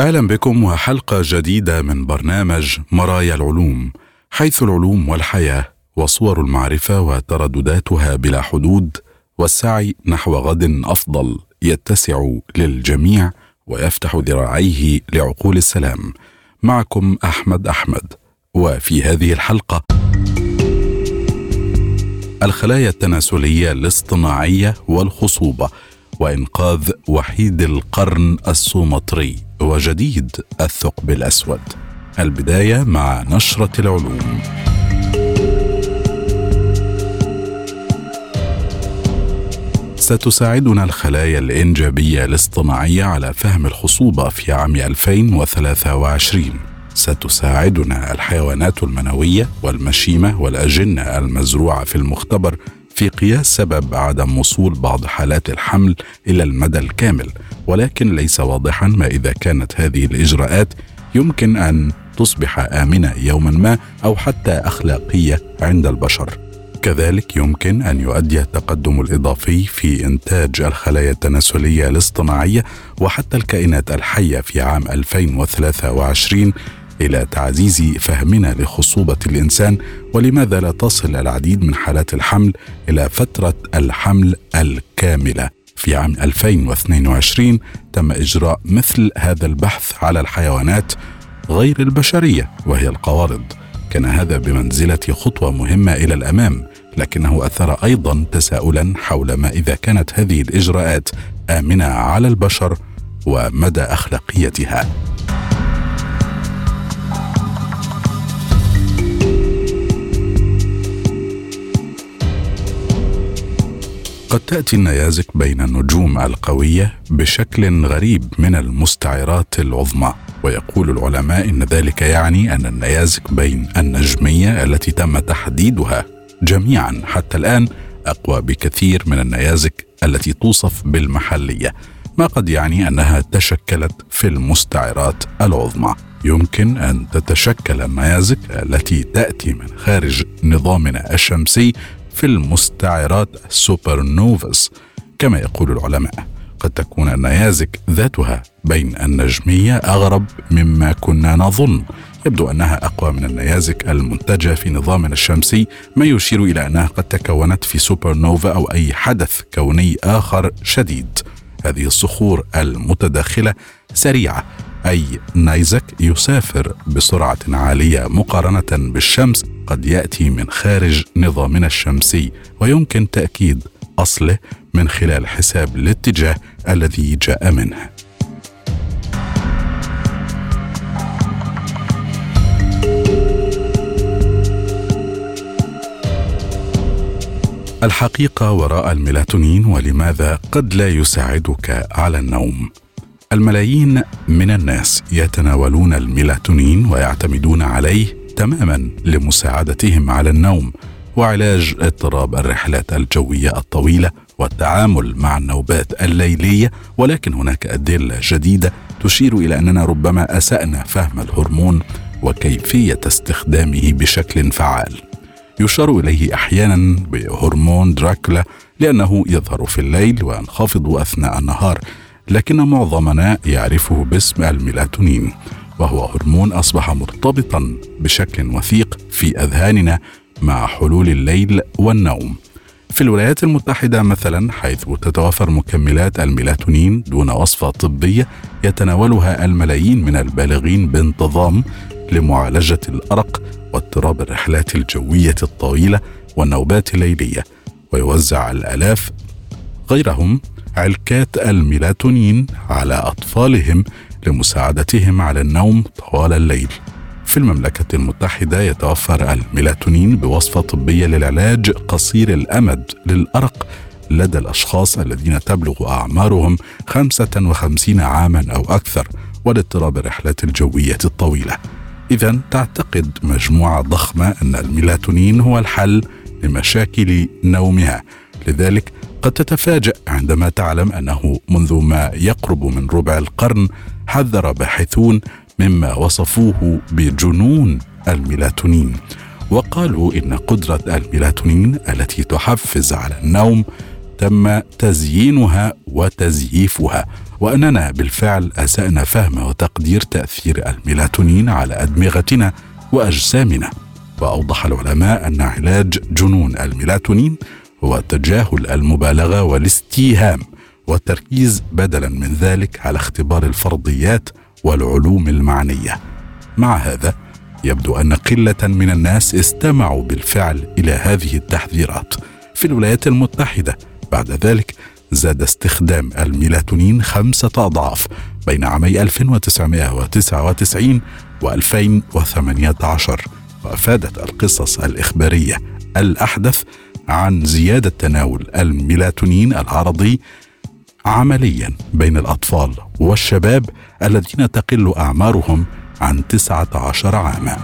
أهلا بكم وحلقة جديدة من برنامج مرايا العلوم حيث العلوم والحياة وصور المعرفة وتردداتها بلا حدود والسعي نحو غد أفضل يتسع للجميع ويفتح ذراعيه لعقول السلام. معكم أحمد أحمد وفي هذه الحلقة الخلايا التناسلية الاصطناعية والخصوبة وإنقاذ وحيد القرن السومطري. وجديد الثقب الأسود. البداية مع نشرة العلوم. ستساعدنا الخلايا الإنجابية الاصطناعية على فهم الخصوبة في عام 2023 ستساعدنا الحيوانات المنوية والمشيمة والأجنة المزروعة في المختبر في قياس سبب عدم وصول بعض حالات الحمل إلى المدى الكامل. ولكن ليس واضحا ما إذا كانت هذه الإجراءات يمكن أن تصبح آمنة يوما ما أو حتى أخلاقية عند البشر كذلك يمكن أن يؤدي التقدم الإضافي في إنتاج الخلايا التناسلية الاصطناعية وحتى الكائنات الحية في عام 2023 إلى تعزيز فهمنا لخصوبة الإنسان ولماذا لا تصل العديد من حالات الحمل إلى فترة الحمل الكاملة. في عام 2022 تم إجراء مثل هذا البحث على الحيوانات غير البشرية وهي القوارض. كان هذا بمنزلة خطوة مهمة إلى الأمام لكنه اثار أيضا تساؤلا حول ما إذا كانت هذه الإجراءات آمنة على البشر ومدى أخلاقيتها قد تأتي النيازك بين النجوم القوية بشكل غريب من المستعرات العظمى. ويقول العلماء إن ذلك يعني أن النيازك بين النجمية التي تم تحديدها جميعا حتى الآن أقوى بكثير من النيازك التي توصف بالمحلية. ما قد يعني أنها تشكلت في المستعرات العظمى. يمكن أن تتشكل النيازك التي تأتي من خارج نظامنا الشمسي في المستعرات السوبر نوفس كما يقول العلماء. قد تكون النيازك ذاتها بين النجمية أغرب مما كنا نظن. يبدو أنها أقوى من النيازك المنتجة في نظامنا الشمسي ما يشير إلى أنها قد تكونت في سوبر نوفا أو أي حدث كوني آخر شديد. هذه الصخور المتداخلة سريعة أي نيزك يسافر بسرعة عالية مقارنة بالشمس قد يأتي من خارج نظامنا الشمسي ويمكن تأكيد أصله من خلال حساب الاتجاه الذي جاء منه. الحقيقة وراء الميلاتونين ولماذا قد لا يساعدك على النوم؟ الملايين من الناس يتناولون الميلاتونين ويعتمدون عليه تماما لمساعدتهم على النوم وعلاج اضطراب الرحلات الجوية الطويلة والتعامل مع النوبات الليلية. ولكن هناك أدلة جديدة تشير إلى أننا ربما أسأنا فهم الهرمون وكيفية استخدامه بشكل فعال. يشار إليه أحيانا بهرمون دراكولا لأنه يظهر في الليل وينخفض أثناء النهار. لكن معظمنا يعرفه باسم الميلاتونين وهو هرمون أصبح مرتبطا بشكل وثيق في أذهاننا مع حلول الليل والنوم. في الولايات المتحدة مثلا حيث تتوفر مكملات الميلاتونين دون وصفة طبية يتناولها الملايين من البالغين بانتظام لمعالجة الأرق واضطراب الرحلات الجوية الطويلة والنوبات الليلية ويوزع الآلاف غيرهم علكات الميلاتونين على أطفالهم لمساعدتهم على النوم طوال الليل. في المملكة المتحدة يتوفر الميلاتونين بوصفة طبية للعلاج قصير الأمد للأرق لدى الأشخاص الذين تبلغ أعمارهم 55 عاما أو أكثر والاضطراب الرحلات الجوية الطويلة. إذا تعتقد مجموعة ضخمة أن الميلاتونين هو الحل لمشاكل نومها. لذلك قد تتفاجأ عندما تعلم أنه منذ ما يقرب من ربع القرن حذر باحثون مما وصفوه بجنون الميلاتونين. وقالوا إن قدرة الميلاتونين التي تحفز على النوم تم تزيينها وتزييفها وأننا بالفعل أسأنا فهم وتقدير تأثير الميلاتونين على أدمغتنا وأجسامنا. وأوضح العلماء أن علاج جنون الميلاتونين هو تجاهل المبالغة والاستيهام والتركيز بدلا من ذلك على اختبار الفرضيات والعلوم المعنية. مع هذا يبدو أن قلة من الناس استمعوا بالفعل إلى هذه التحذيرات. في الولايات المتحدة بعد ذلك زاد استخدام الميلاتونين خمسة أضعاف بين عامي 1999 و 2018 وأفادت القصص الإخبارية الأحدث عن زيادة تناول الميلاتونين العرضي عمليا بين الأطفال والشباب الذين تقل أعمارهم عن 19 عاما.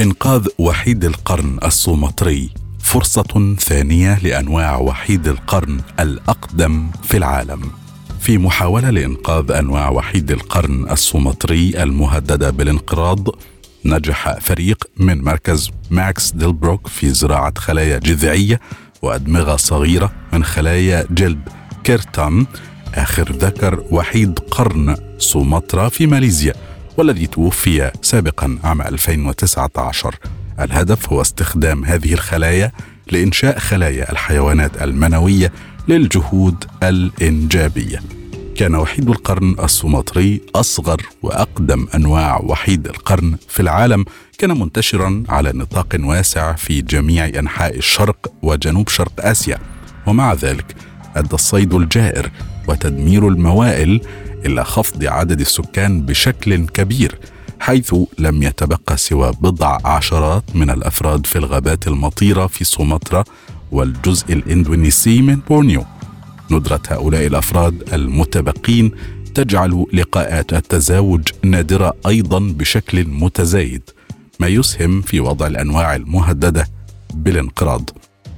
إنقاذ وحيد القرن السومطري. فرصة ثانية لأنواع وحيد القرن الأقدم في العالم. في محاولة لإنقاذ أنواع وحيد القرن السومطري المهددة بالانقراض نجح فريق من مركز ماكس ديلبروك في زراعة خلايا جذعية وأدمغة صغيرة من خلايا جلد كيرتام آخر ذكر وحيد قرن سومطرة في ماليزيا والذي توفي سابقا عام 2019 الهدف هو استخدام هذه الخلايا لإنشاء خلايا الحيوانات المنوية للجهود الإنجابية. كان وحيد القرن السومطري أصغر وأقدم أنواع وحيد القرن في العالم. كان منتشرا على نطاق واسع في جميع أنحاء الشرق وجنوب شرق آسيا. ومع ذلك أدى الصيد الجائر وتدمير الموائل إلى خفض عدد السكان بشكل كبير. حيث لم يتبقى سوى بضع عشرات من الأفراد في الغابات المطيرة في سومطرة والجزء الإندونيسي من بورنيو. ندرة هؤلاء الأفراد المتبقين تجعل لقاءات التزاوج نادرة أيضا بشكل متزايد ما يسهم في وضع الأنواع المهددة بالانقراض.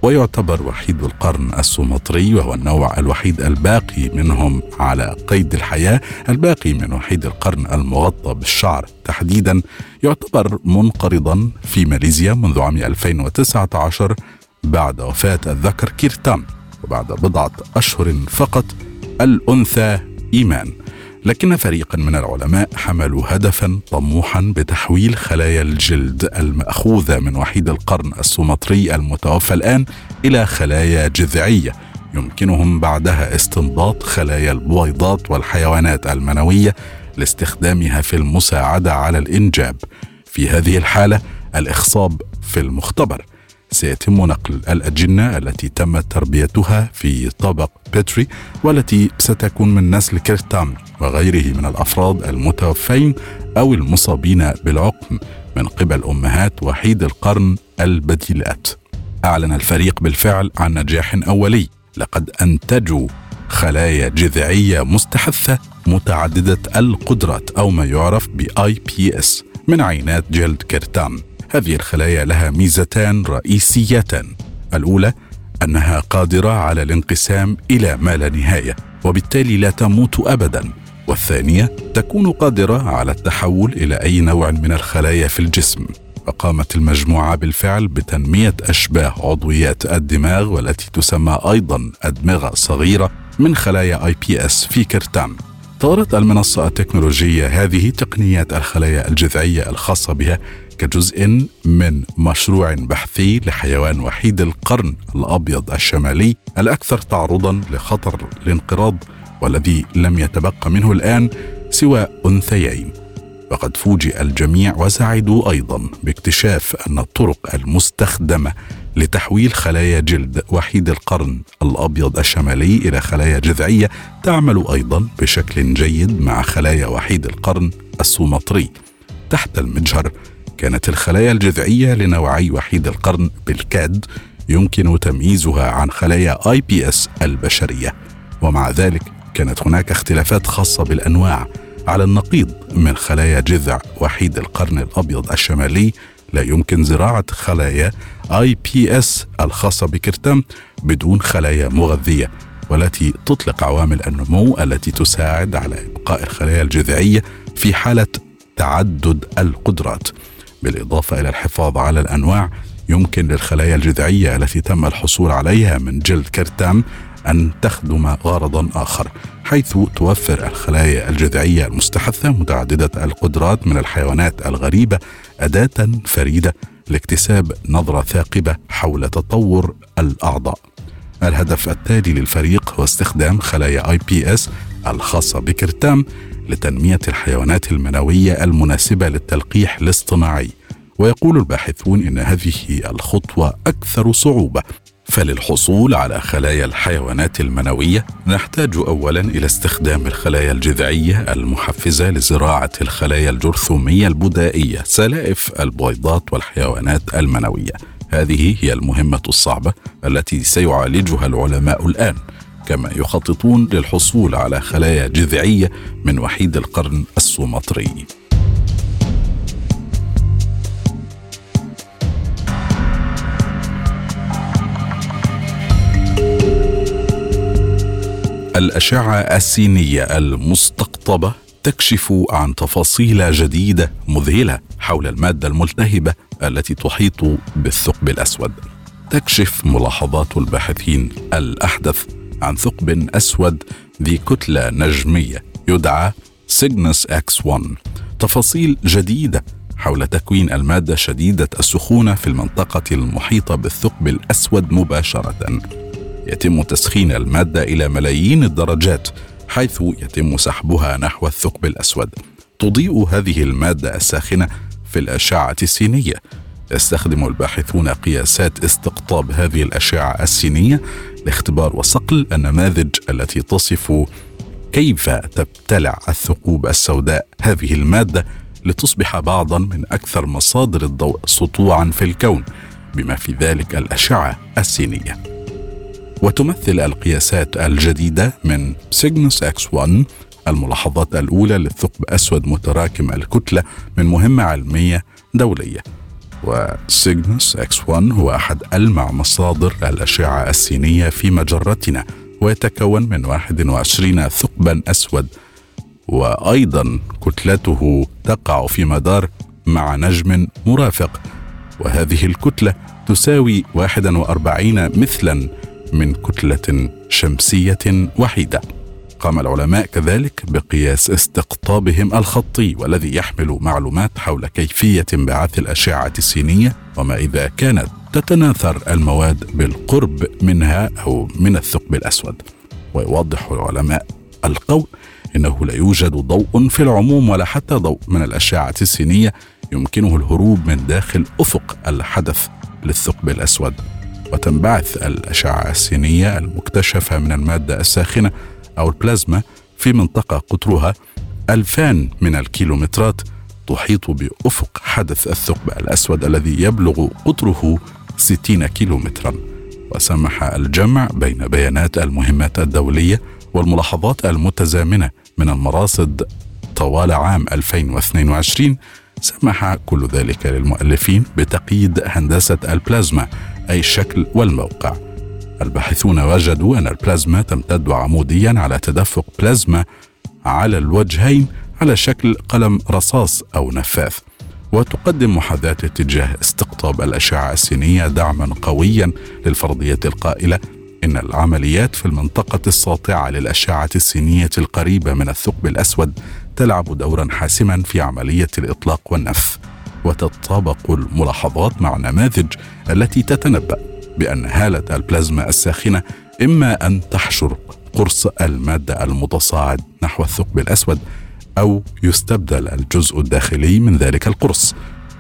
ويعتبر وحيد القرن السومطري وهو النوع الوحيد الباقي منهم على قيد الحياة. الباقي من وحيد القرن المغطى بالشعر. تحديدا يعتبر منقرضا في ماليزيا منذ عام 2019 بعد وفاة الذكر كيرتام وبعد بضعة أشهر فقط الأنثى إيمان. لكن فريقا من العلماء حملوا هدفا طموحا بتحويل خلايا الجلد المأخوذة من وحيد القرن السومطري المتوفى الآن إلى خلايا جذعية. يمكنهم بعدها استنباط خلايا البويضات والحيوانات المنوية لاستخدامها في المساعدة على الإنجاب. في هذه الحالة الإخصاب في المختبر. سيتم نقل الأجنة التي تمت تربيتها في طبق بيتري والتي ستكون من نسل كيرتام وغيره من الأفراد المتوفين أو المصابين بالعقم من قبل أمهات وحيد القرن البديلات. أعلن الفريق بالفعل عن نجاح أولي لقد أنتجوا خلايا جذعية مستحثة متعددة القدرات أو ما يعرف ب IPS من عينات جلد كرتام هذه الخلايا لها ميزتان رئيسيتان. الأولى أنها قادرة على الانقسام إلى ما لا نهاية وبالتالي لا تموت ابدا. والثانية تكون قادرة على التحول إلى أي نوع من الخلايا في الجسم. وقامت المجموعة بالفعل بتنمية أشباه عضويات الدماغ والتي تسمى أيضا أدمغة صغيرة من خلايا iPS في كرتام طورت المنصة التكنولوجية هذه تقنيات الخلايا الجذعية الخاصة بها كجزء من مشروع بحثي لحيوان وحيد القرن الأبيض الشمالي الأكثر تعرضا لخطر الانقراض والذي لم يتبقى منه الآن سوى أنثيين. وقد فوجئ الجميع وسعدوا أيضا باكتشاف أن الطرق المستخدمة لتحويل خلايا جلد وحيد القرن الأبيض الشمالي إلى خلايا جذعية تعمل أيضا بشكل جيد مع خلايا وحيد القرن السومطري. تحت المجهر كانت الخلايا الجذعية لنوعي وحيد القرن بالكاد يمكن تمييزها عن خلايا iPS البشرية. ومع ذلك كانت هناك اختلافات خاصة بالأنواع على النقيض من خلايا جذع وحيد القرن الأبيض الشمالي لا يمكن زراعة خلايا iPS الخاصة بكرتم بدون خلايا مغذية والتي تطلق عوامل النمو التي تساعد على إبقاء الخلايا الجذعية في حالة تعدد القدرات. بالإضافة إلى الحفاظ على الأنواع يمكن للخلايا الجذعية التي تم الحصول عليها من جلد كرتام أن تخدم غرضا آخر حيث توفر الخلايا الجذعية المستحثة متعددة القدرات من الحيوانات الغريبة أداة فريدة لاكتساب نظرة ثاقبة حول تطور الأعضاء. الهدف التالي للفريق هو استخدام خلايا آي بي إس الخاصة بكرتام لتنمية الحيوانات المنوية المناسبة للتلقيح الاصطناعي. ويقول الباحثون إن هذه الخطوة أكثر صعوبة. فللحصول على خلايا الحيوانات المنوية نحتاج اولا إلى استخدام الخلايا الجذعية المحفزة لزراعة الخلايا الجرثومية البدائية سلائف البويضات والحيوانات المنوية. هذه هي المهمة الصعبة التي سيعالجها العلماء الآن كما يخططون للحصول على خلايا جذعية من وحيد القرن السومطري. الأشعة السينية المستقطبة تكشف عن تفاصيل جديدة مذهلة حول المادة الملتهبة التي تحيط بالثقب الأسود. تكشف ملاحظات الباحثين الأحدث عن ثقب أسود ذي كتلة نجمية يدعى سيجنس إكس 1 تفاصيل جديدة حول تكوين المادة شديدة السخونة في المنطقة المحيطة بالثقب الأسود مباشرة. يتم تسخين المادة إلى ملايين الدرجات حيث يتم سحبها نحو الثقب الأسود. تضيء هذه المادة الساخنة في الأشعة السينية. يستخدم الباحثون قياسات استقطاب هذه الأشعة السينية لاختبار وصقل النماذج التي تصف كيف تبتلع الثقوب السوداء. هذه المادة لتصبح بعضا من أكثر مصادر الضوء سطوعا في الكون بما في ذلك الأشعة السينية. وتمثل القياسات الجديدة من سيجنوس إكس 1 الملاحظات الأولى للثقب أسود متراكم الكتلة من مهمة علمية دولية. وسيجنوس إكس 1 هو أحد ألمع مصادر الأشعة السينية في مجرتنا ويتكون من 21 ثقبا أسود. وأيضا كتلته تقع في مدار مع نجم مرافق. وهذه الكتلة تساوي 41 مثلا من كتلة شمسية وحيدة. قام العلماء كذلك بقياس استقطابهم الخطي والذي يحمل معلومات حول كيفية انبعاث الأشعة السينية وما إذا كانت تتناثر المواد بالقرب منها أو من الثقب الأسود. ويوضح العلماء القول إنه لا يوجد ضوء في العموم ولا حتى ضوء من الأشعة السينية يمكنه الهروب من داخل أفق الحدث للثقب الأسود. وتنبعث الأشعة السينية المكتشفة من المادة الساخنة أو البلازما في منطقة قطرها ألفان من الكيلومترات تحيط بأفق حدث الثقب الأسود الذي يبلغ قطره 60 كيلومترا. وسمح الجمع بين بيانات المهمات الدولية والملاحظات المتزامنة من المراصد طوال عام 2022 سمح كل ذلك للمؤلفين بتقييد هندسة البلازما. أي الشكل والموقع. الباحثون وجدوا أن البلازما تمتد عموديا على تدفق بلازما على الوجهين على شكل قلم رصاص أو نفاث وتقدم محاذاة اتجاه استقطاب الأشعة السينية دعما قويا للفرضية القائلة إن العمليات في المنطقة الساطعة للأشعة السينية القريبة من الثقب الأسود تلعب دورا حاسما في عملية الإطلاق والنفث وتتطابق الملاحظات مع نماذج التي تتنبأ بأن هالة البلازما الساخنة إما أن تحشر قرص المادة المتصاعد نحو الثقب الأسود أو يستبدل الجزء الداخلي من ذلك القرص.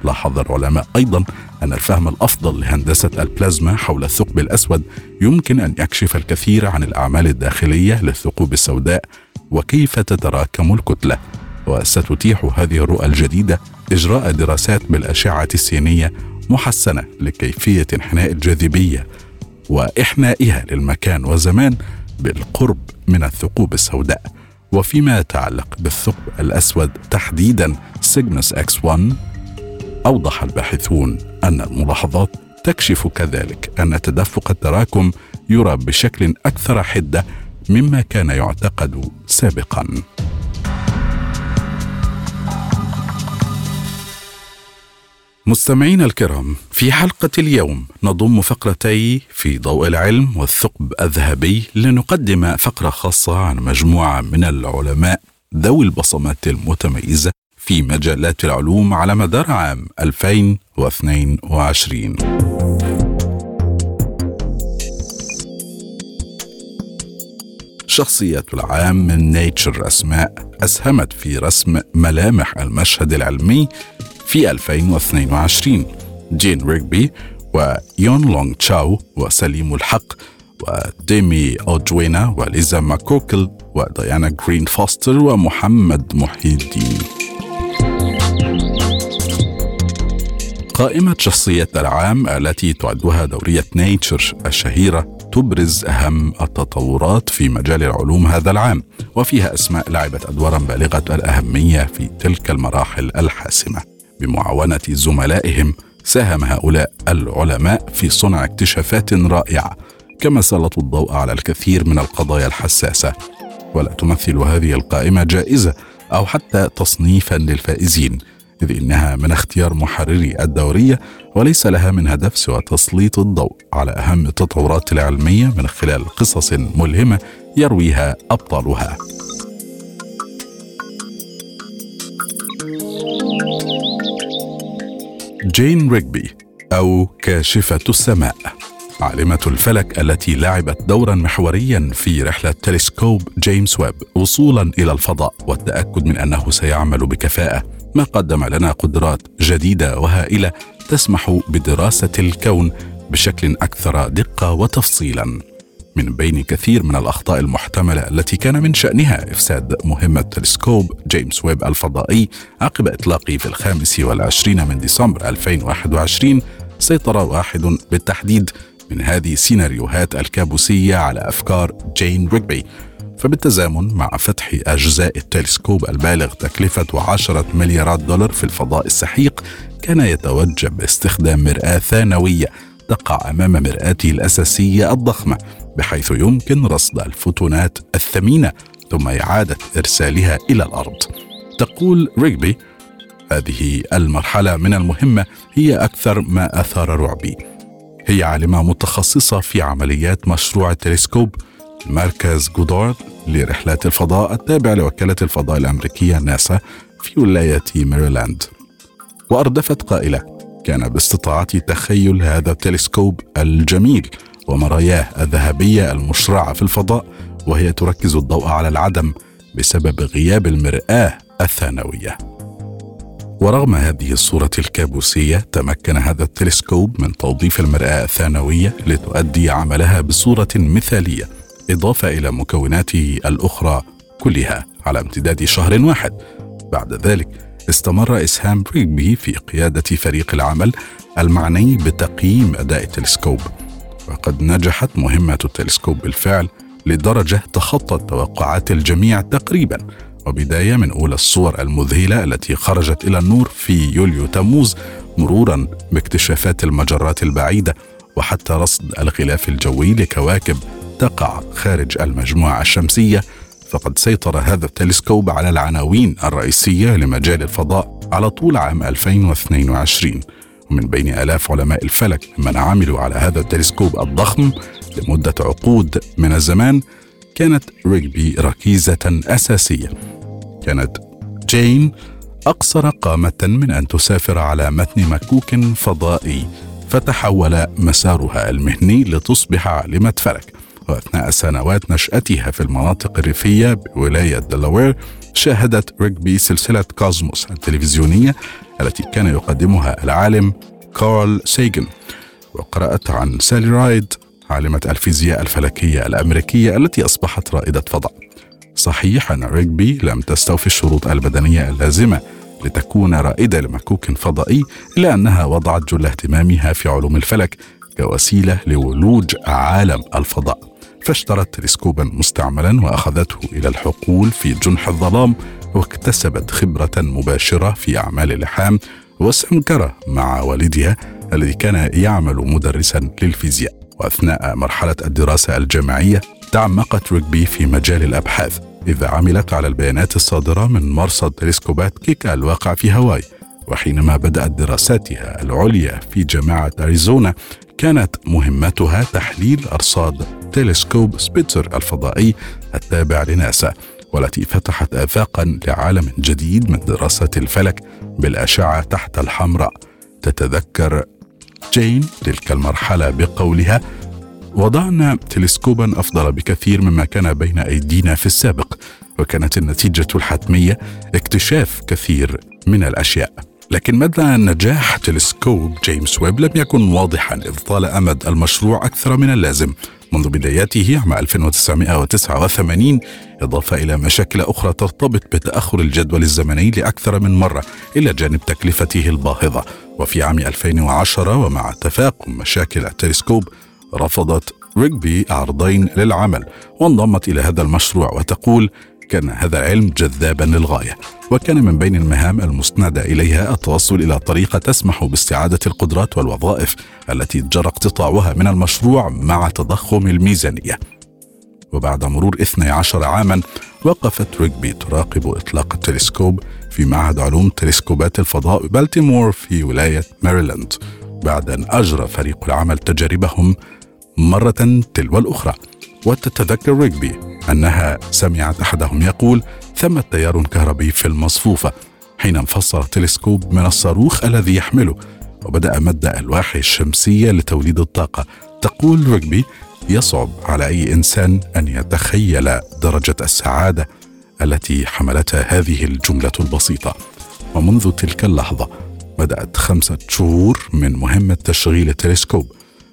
لاحظ العلماء أيضا أن الفهم الأفضل لهندسة البلازما حول الثقب الأسود يمكن أن يكشف الكثير عن الأعمال الداخلية للثقوب السوداء وكيف تتراكم الكتلة. وستتيح هذه الرؤى الجديدة إجراء دراسات بالأشعة السينية محسنة لكيفية انحناء الجاذبية وإحنائها للمكان والزمان بالقرب من الثقوب السوداء. وفيما يتعلق بالثقب الأسود تحديدا سيجنس إكس 1 أوضح الباحثون أن الملاحظات تكشف كذلك أن تدفق التراكم يرى بشكل أكثر حدة مما كان يعتقد سابقا. مستمعينا الكرام في حلقة اليوم نضم فقرتي في ضوء العلم والثقب الذهبي لنقدم فقرة خاصة عن مجموعة من العلماء ذوي البصمات المتميزة في مجالات العلوم على مدار عام 2022 شخصية العام من نيتشر أسماء أسهمت في رسم ملامح المشهد العلمي في 2022 جين ريغبي ويون لونغ تشاو وسليم الحق وديمي أوجوينا وليزا ماكوكل وديانا جرين فوستر ومحمد محي الدين. قائمة شخصية العام التي تعدها دورية نيتشر الشهيرة تبرز أهم التطورات في مجال العلوم هذا العام وفيها أسماء لعبت أدوارا بالغة الأهمية في تلك المراحل الحاسمة. بمعاونة زملائهم ساهم هؤلاء العلماء في صنع اكتشافات رائعة كما سلطوا الضوء على الكثير من القضايا الحساسة ولا تمثل هذه القائمة جائزة أو حتى تصنيفا للفائزين إذ إنها من اختيار محرري الدورية وليس لها من هدف سوى تسليط الضوء على أهم التطورات العلمية من خلال قصص ملهمة يرويها أبطالها. جين ريغبي أو كاشفة السماء عالمة الفلك التي لعبت دورا محوريا في رحلة تلسكوب جيمس ويب وصولا إلى الفضاء والتأكد من أنه سيعمل بكفاءة. ما قدم لنا قدرات جديدة وهائلة تسمح بدراسة الكون بشكل أكثر دقة وتفصيلا. من بين كثير من الأخطاء المحتملة التي كان من شأنها إفساد مهمة تلسكوب جيمس ويب الفضائي عقب إطلاقه في الخامس والعشرين من ديسمبر 2021 سيطر واحد بالتحديد من هذه السيناريوهات الكابوسية على أفكار جين ريغبي فبالتزامن مع فتح أجزاء التلسكوب البالغ تكلفة عشرة مليارات دولار في الفضاء السحيق كان يتوجب استخدام مرآة ثانوية تقع أمام مرآته الأساسية الضخمة. بحيث يمكن رصد الفوتونات الثمينة ثم إعادة إرسالها إلى الأرض. تقول ريغبي هذه المرحلة من المهمة هي أكثر ما أثار رعبي. هي عالمة متخصصة في عمليات مشروع التلسكوب مركز جودارد لرحلات الفضاء التابع لوكالة الفضاء الأمريكية ناسا في ولاية ميريلاند. وأردفت قائلة كان باستطاعتي تخيل هذا التلسكوب الجميل ومراياه الذهبية المشرعة في الفضاء وهي تركز الضوء على العدم بسبب غياب المرآة الثانوية. ورغم هذه الصورة الكابوسية تمكن هذا التلسكوب من توظيف المرآة الثانوية لتؤدي عملها بصورة مثالية إضافة إلى مكوناته الأخرى كلها على امتداد شهر واحد. بعد ذلك استمر إسهام بريغبي في قيادة فريق العمل المعني بتقييم أداء التلسكوب. وقد نجحت مهمة التلسكوب بالفعل لدرجة تخطت توقعات الجميع تقريبا وبداية من أولى الصور المذهلة التي خرجت إلى النور في يوليو تموز مرورا باكتشافات المجرات البعيدة وحتى رصد الغلاف الجوي لكواكب تقع خارج المجموعة الشمسية. فقد سيطر هذا التلسكوب على العناوين الرئيسية لمجال الفضاء على طول عام 2022 ومن بين آلاف علماء الفلك من عملوا على هذا التلسكوب الضخم لمدة عقود من الزمان كانت ريغبي ركيزة أساسية. كانت جين أقصر قامة من أن تسافر على متن مكوك فضائي فتحول مسارها المهني لتصبح عالمة فلك. وأثناء سنوات نشأتها في المناطق الريفية بولاية دلاوير شاهدت ريغبي سلسلة كوزموس التلفزيونية التي كان يقدمها العالم كارل سيجن وقرأت عن سالي رايد عالمة الفيزياء الفلكية الأمريكية التي أصبحت رائدة فضاء. صحيح أن ريغبي لم تستوفي الشروط البدنية اللازمة لتكون رائدة لمكوك فضائي إلا أنها وضعت جل اهتمامها في علوم الفلك كوسيلة لولوج عالم الفضاء. فاشترت تلسكوبا مستعملا وأخذته إلى الحقول في جنح الظلام واكتسبت خبرة مباشرة في أعمال اللحام واستنكر مع والدها الذي كان يعمل مدرسا للفيزياء. وأثناء مرحلة الدراسة الجامعية تعمقت ريغبي في مجال الأبحاث إذ عملت على البيانات الصادرة من مرصد تلسكوبات كيك الواقع في هاواي. وحينما بدأت دراساتها العليا في جامعة أريزونا كانت مهمتها تحليل أرصاد تلسكوب سبيتزر الفضائي التابع لناسا والتي فتحت آفاقا لعالم جديد من دراسة الفلك بالأشعة تحت الحمراء. تتذكر جين تلك المرحلة بقولها وضعنا تلسكوبا أفضل بكثير مما كان بين أيدينا في السابق وكانت النتيجة الحتمية اكتشاف كثير من الأشياء. لكن مدى نجاح تلسكوب جيمس ويب؟ لم يكن واضحا إذ طال أمد المشروع أكثر من اللازم. منذ بداياته عام 1989 إضافة إلى مشاكل أخرى ترتبط بتأخر الجدول الزمني لأكثر من مرة إلى جانب تكلفته الباهظة. وفي عام 2010 ومع تفاقم مشاكل التلسكوب رفضت ريغبي عرضين للعمل وانضمت إلى هذا المشروع وتقول كان هذا العلم جذابا للغاية وكان من بين المهام المسنده إليها التوصل إلى طريقة تسمح باستعادة القدرات والوظائف التي جرى اقتطاعها من المشروع مع تضخم الميزانية. وبعد مرور 12 عاما وقفت ريغبي تراقب إطلاق التلسكوب في معهد علوم تلسكوبات الفضاء بالتيمور في ولاية ماريلاند بعد أن أجرى فريق العمل تجاربهم مرة تلو الأخرى. وتتذكر ريغبي أنها سمعت أحدهم يقول ثمة تيار كهربي في المصفوفة. حين انفصل التلسكوب من الصاروخ الذي يحمله وبدأ مد ألواح الشمسية لتوليد الطاقة. تقول ريغبي يصعب على أي إنسان أن يتخيل درجة السعادة التي حملتها هذه الجملة البسيطة. ومنذ تلك اللحظة بدأت خمسة شهور من مهمة تشغيل التلسكوب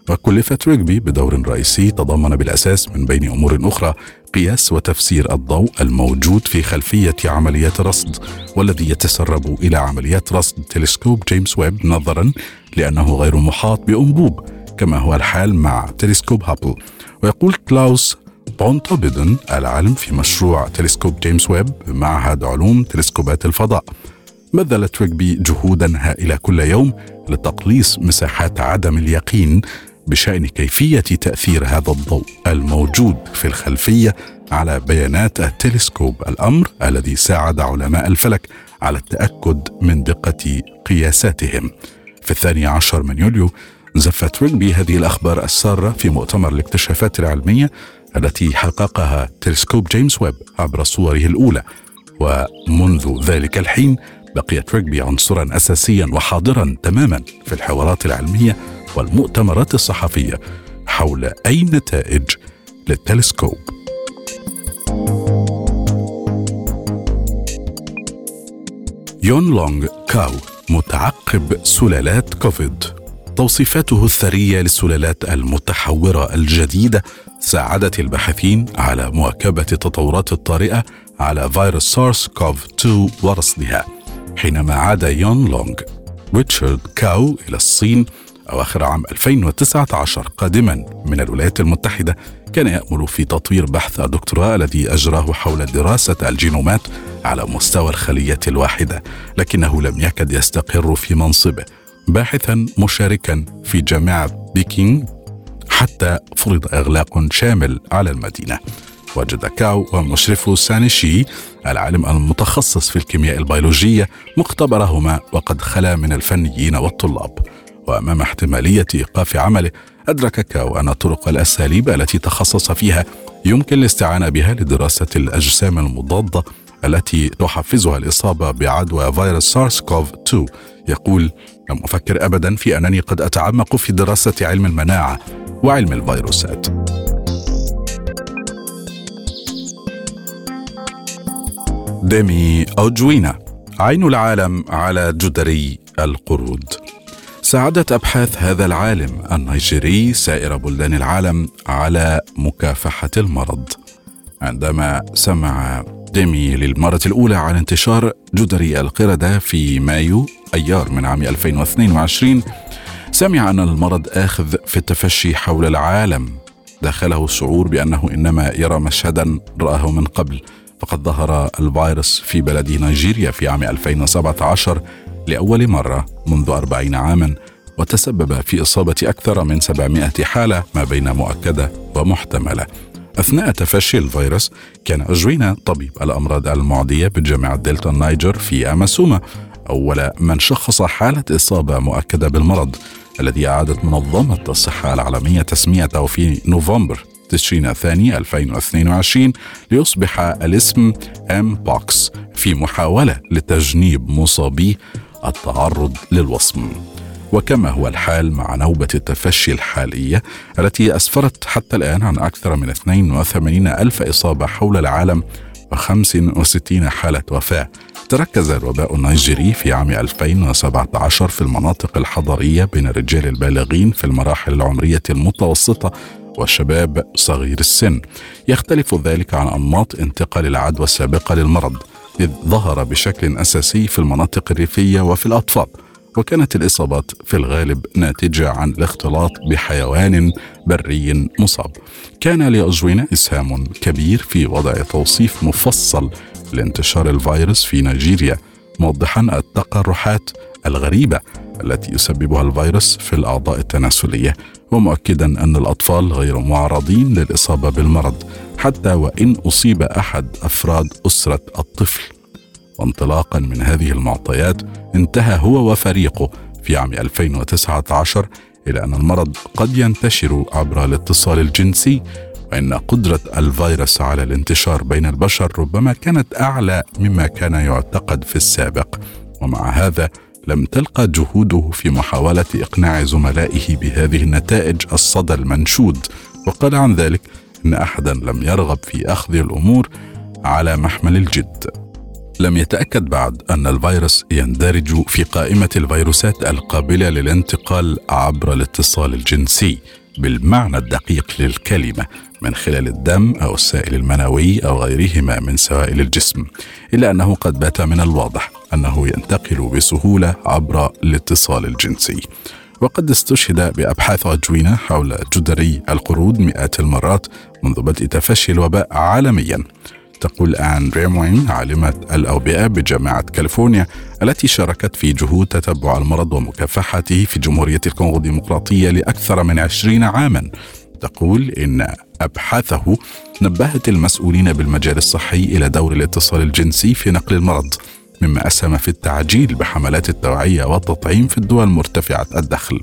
وكلفت ريغبي بدور رئيسي تضمن بالأساس من بين أمور أخرى قياس وتفسير الضوء الموجود في خلفية عمليات الرصد والذي يتسرب إلى عمليات رصد تلسكوب جيمس ويب نظرا لأنه غير محاط بأنبوب كما هو الحال مع تلسكوب هابل. ويقول كلاوس بونتوبيدن العالم في مشروع تلسكوب جيمس ويب بمعهد علوم تلسكوبات الفضاء. بذلت ريغبي جهودا هائلة كل يوم لتقليص مساحات عدم اليقين بشأن كيفية تأثير هذا الضوء الموجود في الخلفية على بيانات التلسكوب. الأمر الذي ساعد علماء الفلك على التأكد من دقة قياساتهم. في الثاني عشر من يوليو زفت ريغبي هذه الأخبار السارة في مؤتمر الاكتشافات العلمية التي حققها تلسكوب جيمس ويب عبر صوره الأولى. ومنذ ذلك الحين بقيت ريغبي عنصرا اساسيا وحاضرا تماما في الحوارات العلمية والمؤتمرات الصحفية حول أي نتائج للتلسكوب. يون لونغ كاو متعقب سلالات كوفيد. توصيفاته الثرية للسلالات المتحورة الجديدة ساعدت الباحثين على مواكبة التطورات الطارئة على فيروس سارس كوف 2 ورصدها حينما عاد يون لونغ ريتشارد كاو إلى الصين أواخر عام 2019 قادما من الولايات المتحدة كان يأمل في تطوير بحث الدكتوراه الذي أجراه حول دراسة الجينومات على مستوى الخلية الواحدة لكنه لم يكد يستقر في منصبه باحثا مشاركا في جامعة بيكينغ حتى فرض إغلاق شامل على المدينة. وجد كاو ومشرفه سانيشي العالم المتخصص في الكيمياء البيولوجية مختبرهما وقد خلا من الفنيين والطلاب. وأمام احتمالية إيقاف عمله ادرك كاو ان الطرق الأساليب التي تخصص فيها يمكن الاستعانة بها لدراسة الأجسام المضادة التي تحفزها الإصابة بعدوى فيروس سارس كوف 2 يقول لم أفكر ابدا في أنني قد أتعمق في دراسة علم المناعة وعلم الفيروسات. ديمي أوجوينا عين العالم على جدري القرود. ساعدت أبحاث هذا العالم النيجيري سائر بلدان العالم على مكافحة المرض. عندما سمع ديمي للمرة الأولى عن انتشار جدري القردة في مايو أيار من عام 2022 سمع أن المرض آخذ في التفشي حول العالم. داخله الشعور بأنه إنما يرى مشهدا رآه من قبل فقد ظهر الفيروس في بلد نيجيريا في عام 2017 لأول مرة منذ أربعين عاما وتسبب في إصابة أكثر من 700 حالة ما بين مؤكدة ومحتملة. أثناء تفشي الفيروس أجوينا أجوينا طبيب الأمراض المعدية بجامعة دلتا نايجر في أماسوما أول من شخص حالة إصابة مؤكدة بالمرض الذي أعادت منظمة الصحة العالمية تسميته في نوفمبر تشرين الثاني 2022 ليصبح الاسم ام بوكس في محاولة لتجنيب مصابي التعرض للوصم. وكما هو الحال مع نوبة التفشي الحالية التي أسفرت حتى الآن عن أكثر من 82 ألف إصابة حول العالم و65 حالة وفاة. تركز الوباء النيجيري في عام 2017 في المناطق الحضرية بين الرجال البالغين في المراحل العمرية المتوسطة والشباب صغير السن. يختلف ذلك عن أنماط انتقال العدوى السابقة للمرض. إذ ظهر بشكل أساسي في المناطق الريفية وفي الأطفال وكانت الإصابات في الغالب ناتجة عن الاختلاط بحيوان بري مصاب. كان لأجوينا إسهام كبير في وضع توصيف مفصل لانتشار الفيروس في نيجيريا موضحا التقرحات الغريبة التي يسببها الفيروس في الأعضاء التناسلية. ومؤكدا أن الأطفال غير معرضين للإصابة بالمرض حتى وإن أصيب أحد أفراد أسرة الطفل. وانطلاقا من هذه المعطيات انتهى هو وفريقه في عام 2019 إلى أن المرض قد ينتشر عبر الاتصال الجنسي وإن قدرة الفيروس على الانتشار بين البشر ربما كانت أعلى مما كان يعتقد في السابق. ومع هذا لم تلقى جهوده في محاولة إقناع زملائه بهذه النتائج الصدى المنشود. وقال عن ذلك إن أحدا لم يرغب في أخذ الأمور على محمل الجد. لم يتأكد بعد أن الفيروس يندرج في قائمة الفيروسات القابلة للانتقال عبر الاتصال الجنسي بالمعنى الدقيق للكلمة من خلال الدم أو السائل المنوي أو غيرهما من سوائل الجسم إلا أنه قد بات من الواضح. أنه ينتقل بسهولة عبر الاتصال الجنسي. وقد استشهد بأبحاث أجوينة حول جدري القرود مئات المرات منذ بدء تفشي الوباء عالميا. تقول آن ريموين عالمة الأوبئة بجامعة كاليفورنيا التي شاركت في جهود تتبع المرض ومكافحته في جمهورية الكونغو الديمقراطية لأكثر من عشرين عاما. تقول إن أبحاثه نبهت المسؤولين بالمجال الصحي إلى دور الاتصال الجنسي في نقل المرض. مما أسهم في التعجيل بحملات التوعية والتطعيم في الدول مرتفعة الدخل.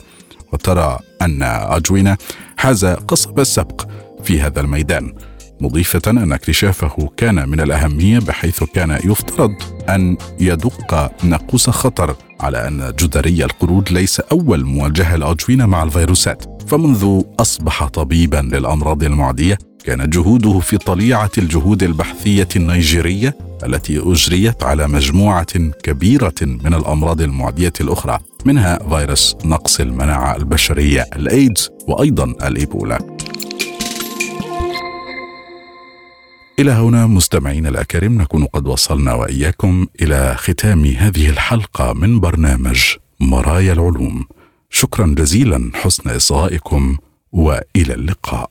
وترى أن أجوينا حاز قصب السبق في هذا الميدان مضيفة أن اكتشافه كان من الأهمية بحيث كان يفترض أن يدق ناقوس خطر على أن جدري القرود ليس أول مواجهة لأجوينا مع الفيروسات. فمنذ أصبح طبيبا للأمراض المعدية كانت جهوده في طليعة الجهود البحثية النيجيرية التي أجريت على مجموعة كبيرة من الأمراض المعدية الأخرى منها فيروس نقص المناعة البشرية الإيدز وأيضا الإيبولا. إلى هنا مستمعينا الأكارم نكون قد وصلنا وإياكم إلى ختام هذه الحلقة من برنامج مرايا العلوم. شكرا جزيلا حسن إصغائكم. وإلى اللقاء.